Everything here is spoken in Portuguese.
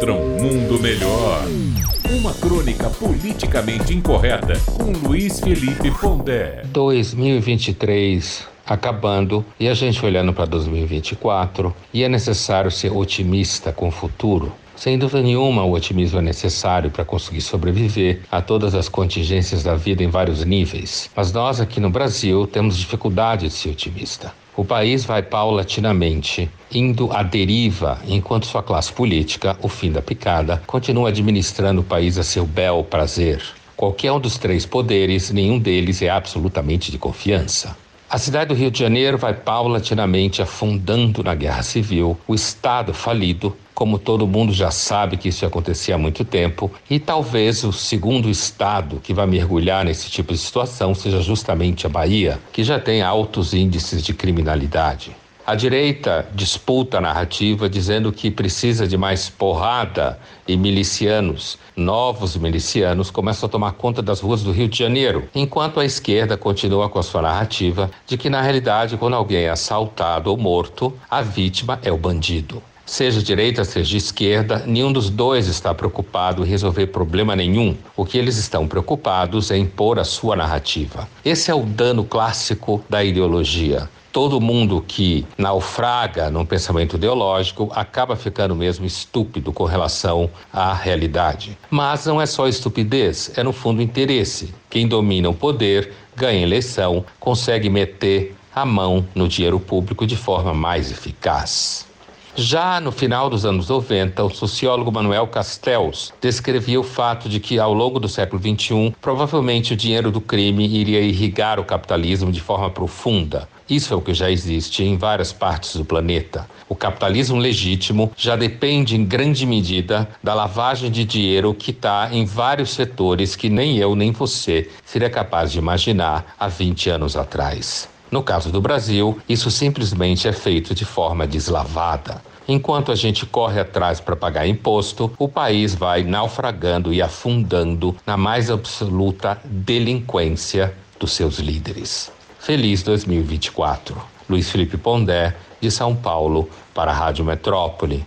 contra um mundo melhor. Uma crônica politicamente incorreta com Luiz Felipe Pondé. 2023 acabando e a gente olhando para 2024 e é necessário ser otimista com o futuro. Sem dúvida nenhuma, o otimismo é necessário para conseguir sobreviver a todas as contingências da vida em vários níveis. Mas nós aqui no Brasil temos dificuldade de ser otimista. O país vai paulatinamente indo à deriva, enquanto sua classe política, o fim da picada, continua administrando o país a seu bel prazer. Qualquer um dos três poderes, nenhum deles é absolutamente de confiança. A cidade do Rio de Janeiro vai paulatinamente afundando na guerra civil, o Estado falido, como todo mundo já sabe que isso acontecia há muito tempo, e talvez o segundo estado que vai mergulhar nesse tipo de situação seja justamente a Bahia, que já tem altos índices de criminalidade. A direita disputa a narrativa dizendo que precisa de mais porrada e milicianos. Novos milicianos começam a tomar conta das ruas do Rio de Janeiro, enquanto a esquerda continua com a sua narrativa de que, na realidade, quando alguém é assaltado ou morto, a vítima é o bandido. Seja direita, seja esquerda, nenhum dos dois está preocupado em resolver problema nenhum. O que eles estão preocupados é impor a sua narrativa. Esse é o dano clássico da ideologia todo mundo que naufraga num pensamento ideológico acaba ficando mesmo estúpido com relação à realidade. Mas não é só estupidez, é no fundo interesse. Quem domina o poder ganha eleição, consegue meter a mão no dinheiro público de forma mais eficaz. Já no final dos anos 90, o sociólogo Manuel Castells descrevia o fato de que, ao longo do século XXI, provavelmente o dinheiro do crime iria irrigar o capitalismo de forma profunda. Isso é o que já existe em várias partes do planeta. O capitalismo legítimo já depende em grande medida da lavagem de dinheiro que está em vários setores que nem eu nem você seria capaz de imaginar há 20 anos atrás. No caso do Brasil, isso simplesmente é feito de forma deslavada. Enquanto a gente corre atrás para pagar imposto, o país vai naufragando e afundando na mais absoluta delinquência dos seus líderes. Feliz 2024. Luiz Felipe Pondé, de São Paulo, para a Rádio Metrópole.